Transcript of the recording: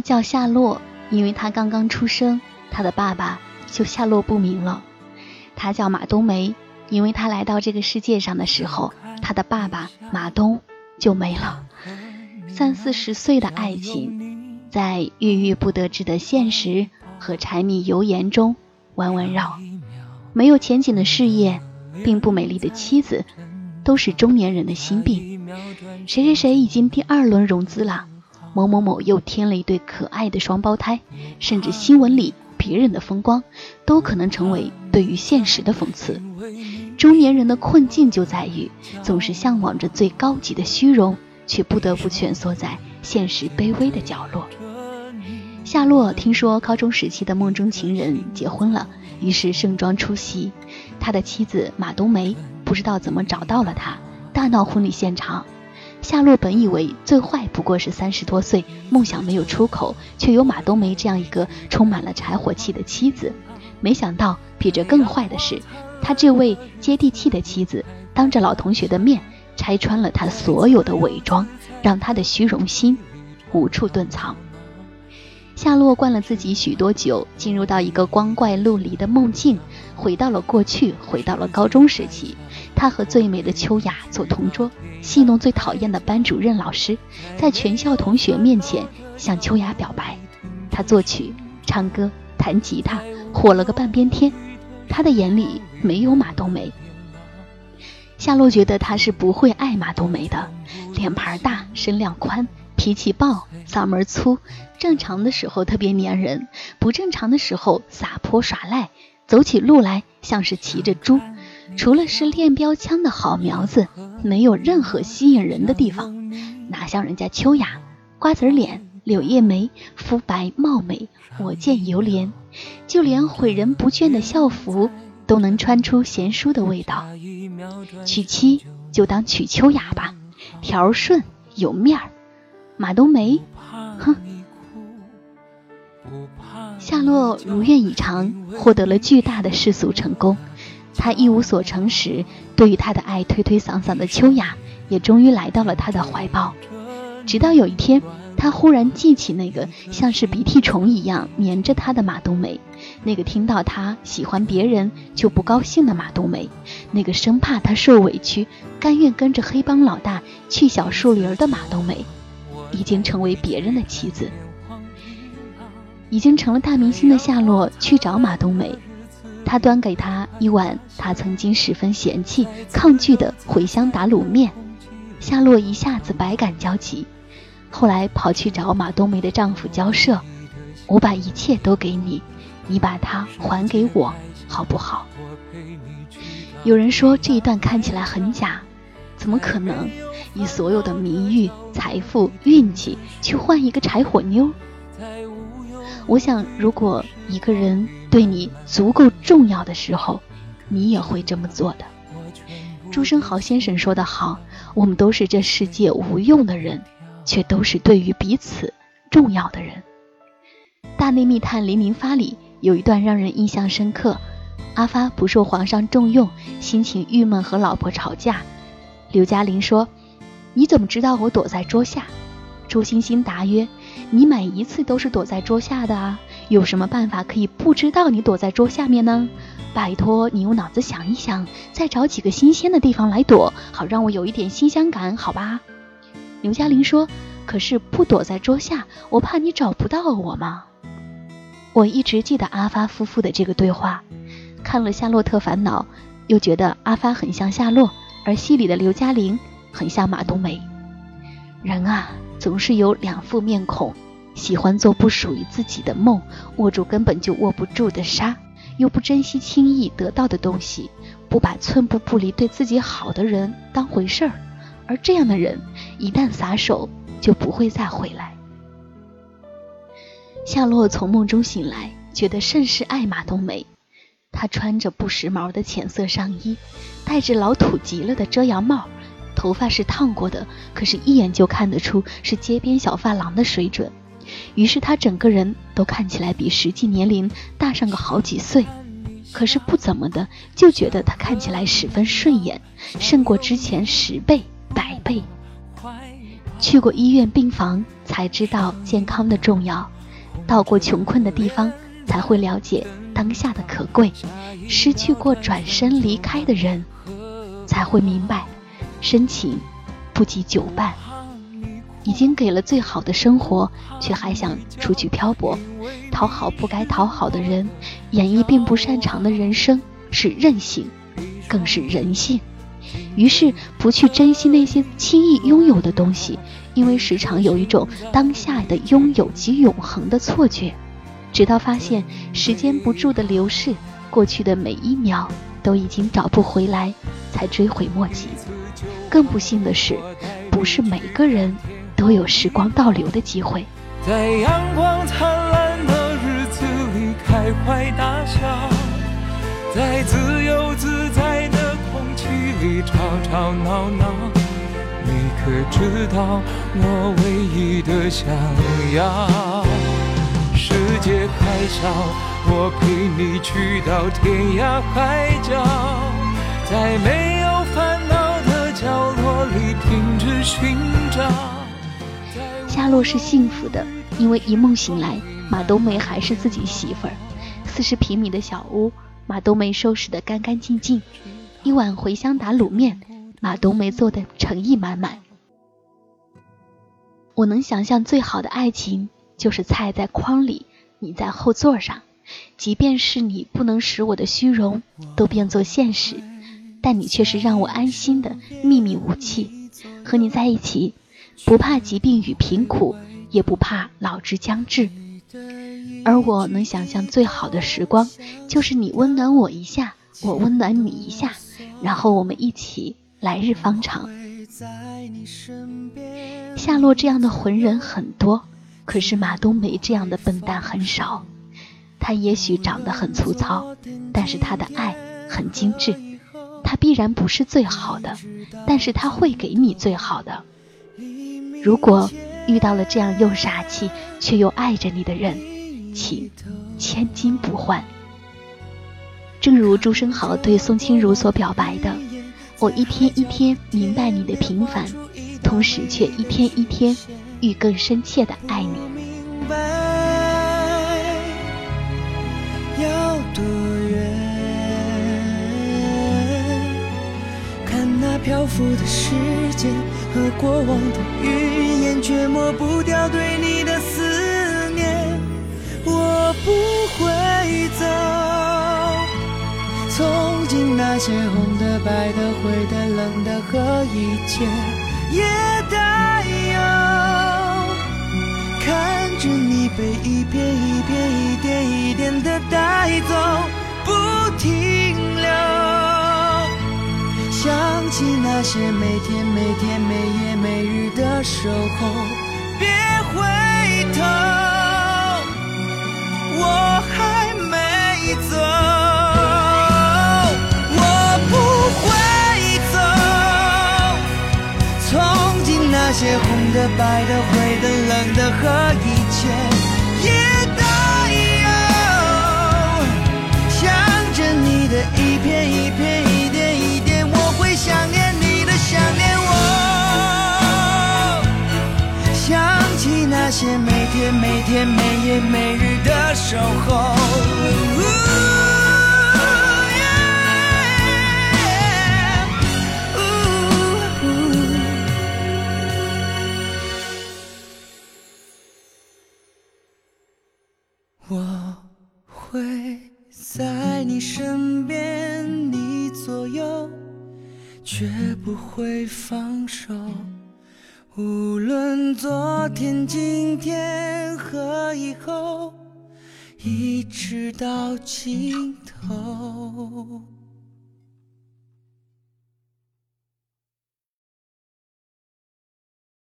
叫夏洛，因为他刚刚出生，他的爸爸就下落不明了。他叫马冬梅，因为他来到这个世界上的时候，他的爸爸马东就没了。三四十岁的爱情，在郁郁不得志的现实和柴米油盐中弯弯绕。没有前景的事业，并不美丽的妻子，都是中年人的心病。谁谁谁已经第二轮融资了，某某某又添了一对可爱的双胞胎，甚至新闻里别人的风光，都可能成为对于现实的讽刺。中年人的困境就在于，总是向往着最高级的虚荣。却不得不蜷缩在现实卑微的角落。夏洛听说高中时期的梦中情人结婚了，于是盛装出席。他的妻子马冬梅不知道怎么找到了他，大闹婚礼现场。夏洛本以为最坏不过是三十多岁，梦想没有出口，却有马冬梅这样一个充满了柴火气的妻子。没想到比这更坏的是，他这位接地气的妻子当着老同学的面。拆穿了他所有的伪装，让他的虚荣心无处遁藏。夏洛灌了自己许多酒，进入到一个光怪陆离的梦境，回到了过去，回到了高中时期。他和最美的秋雅做同桌，戏弄最讨厌的班主任老师，在全校同学面前向秋雅表白。他作曲、唱歌、弹吉他，火了个半边天。他的眼里没有马冬梅。夏洛觉得他是不会爱马冬梅的，脸盘大，身量宽，脾气暴，嗓门粗，正常的时候特别粘人，不正常的时候撒泼耍赖，走起路来像是骑着猪。除了是练标枪的好苗子，没有任何吸引人的地方，哪像人家秋雅，瓜子脸，柳叶眉，肤白貌美，我见犹怜，就连毁人不倦的校服。都能穿出贤淑的味道。娶妻就当娶秋雅吧，条顺有面儿。马冬梅，哼。夏洛如愿以偿，获得了巨大的世俗成功。他一无所成时，对于他的爱推推搡搡的秋雅，也终于来到了他的怀抱。直到有一天，他忽然记起那个像是鼻涕虫一样粘着他的马冬梅。那个听到他喜欢别人就不高兴的马冬梅，那个生怕他受委屈，甘愿跟着黑帮老大去小树林的马冬梅，已经成为别人的妻子，已经成了大明星的夏洛去找马冬梅，他端给她一碗他曾经十分嫌弃、抗拒的茴香打卤面，夏洛一下子百感交集，后来跑去找马冬梅的丈夫交涉，我把一切都给你。你把它还给我，好不好？有人说这一段看起来很假，怎么可能？以所有的名誉、财富、运气去换一个柴火妞？我想，如果一个人对你足够重要的时候，你也会这么做的。朱生豪先生说得好：“我们都是这世界无用的人，却都是对于彼此重要的人。”《大内密探黎明发》里。有一段让人印象深刻，阿发不受皇上重用，心情郁闷，和老婆吵架。刘嘉玲说：“你怎么知道我躲在桌下？”朱星星答曰：“你每一次都是躲在桌下的啊，有什么办法可以不知道你躲在桌下面呢？拜托你用脑子想一想，再找几个新鲜的地方来躲，好让我有一点新鲜感，好吧？”刘嘉玲说：“可是不躲在桌下，我怕你找不到我吗？”我一直记得阿发夫妇的这个对话，看了《夏洛特烦恼》，又觉得阿发很像夏洛，而戏里的刘嘉玲很像马冬梅。人啊，总是有两副面孔，喜欢做不属于自己的梦，握住根本就握不住的沙，又不珍惜轻易得到的东西，不把寸步不离对自己好的人当回事儿，而这样的人一旦撒手，就不会再回来。夏洛从梦中醒来，觉得甚是爱马冬梅。她穿着不时髦的浅色上衣，戴着老土极了的遮阳帽，头发是烫过的，可是一眼就看得出是街边小发廊的水准。于是他整个人都看起来比实际年龄大上个好几岁，可是不怎么的，就觉得他看起来十分顺眼，胜过之前十倍、百倍。去过医院病房才知道健康的重要，到过穷困的地方才会了解当下的可贵，失去过转身离开的人，才会明白深情不及久伴。已经给了最好的生活，却还想出去漂泊，讨好不该讨好的人，演绎并不擅长的人生，是任性，更是人性。于是不去珍惜那些轻易拥有的东西，因为时常有一种当下的拥有即永恒的错觉，直到发现时间不住的流逝，过去的每一秒都已经找不回来，才追悔莫及。更不幸的是，不是每个人。都有时光倒流的机会，在阳光灿烂的日子里开怀大笑，在自由自在的空气里吵吵闹闹。你可知道我唯一的想要？世界还小，我陪你去到天涯海角，在没夏洛是幸福的，因为一梦醒来，马冬梅还是自己媳妇儿。四十平米的小屋，马冬梅收拾得干干净净。一碗茴香打卤面，马冬梅做的诚意满满。我能想象最好的爱情，就是菜在筐里，你在后座上。即便是你不能使我的虚荣都变作现实，但你却是让我安心的秘密武器。和你在一起。不怕疾病与贫苦，也不怕老之将至。而我能想象最好的时光，就是你温暖我一下，我温暖你一下，然后我们一起来日方长。夏洛这样的浑人很多，可是马冬梅这样的笨蛋很少。他也许长得很粗糙，但是他的爱很精致。他必然不是最好的，但是他会给你最好的。如果遇到了这样又傻气却又爱着你的人，请千金不换。正如朱生豪对宋清如所表白的：“我一天一天明白你的平凡，同时却一天一天愈更深切的爱你。”漂浮的时间。和过往的云烟，却抹不掉对你的思念。我不会走，从今那些红的、白的、灰的、冷的和一切也带有。看着你被一片一片、一点一点的带走，不停留。想起那些每天每天每夜每日的守候，别回头，我还没走，我不会走。从今那些红的、白的、灰的、冷的和些每天每天每夜每日的守候，我会在你身边，你左右，绝不会放手。无论昨天、今天和以后，一直到尽头。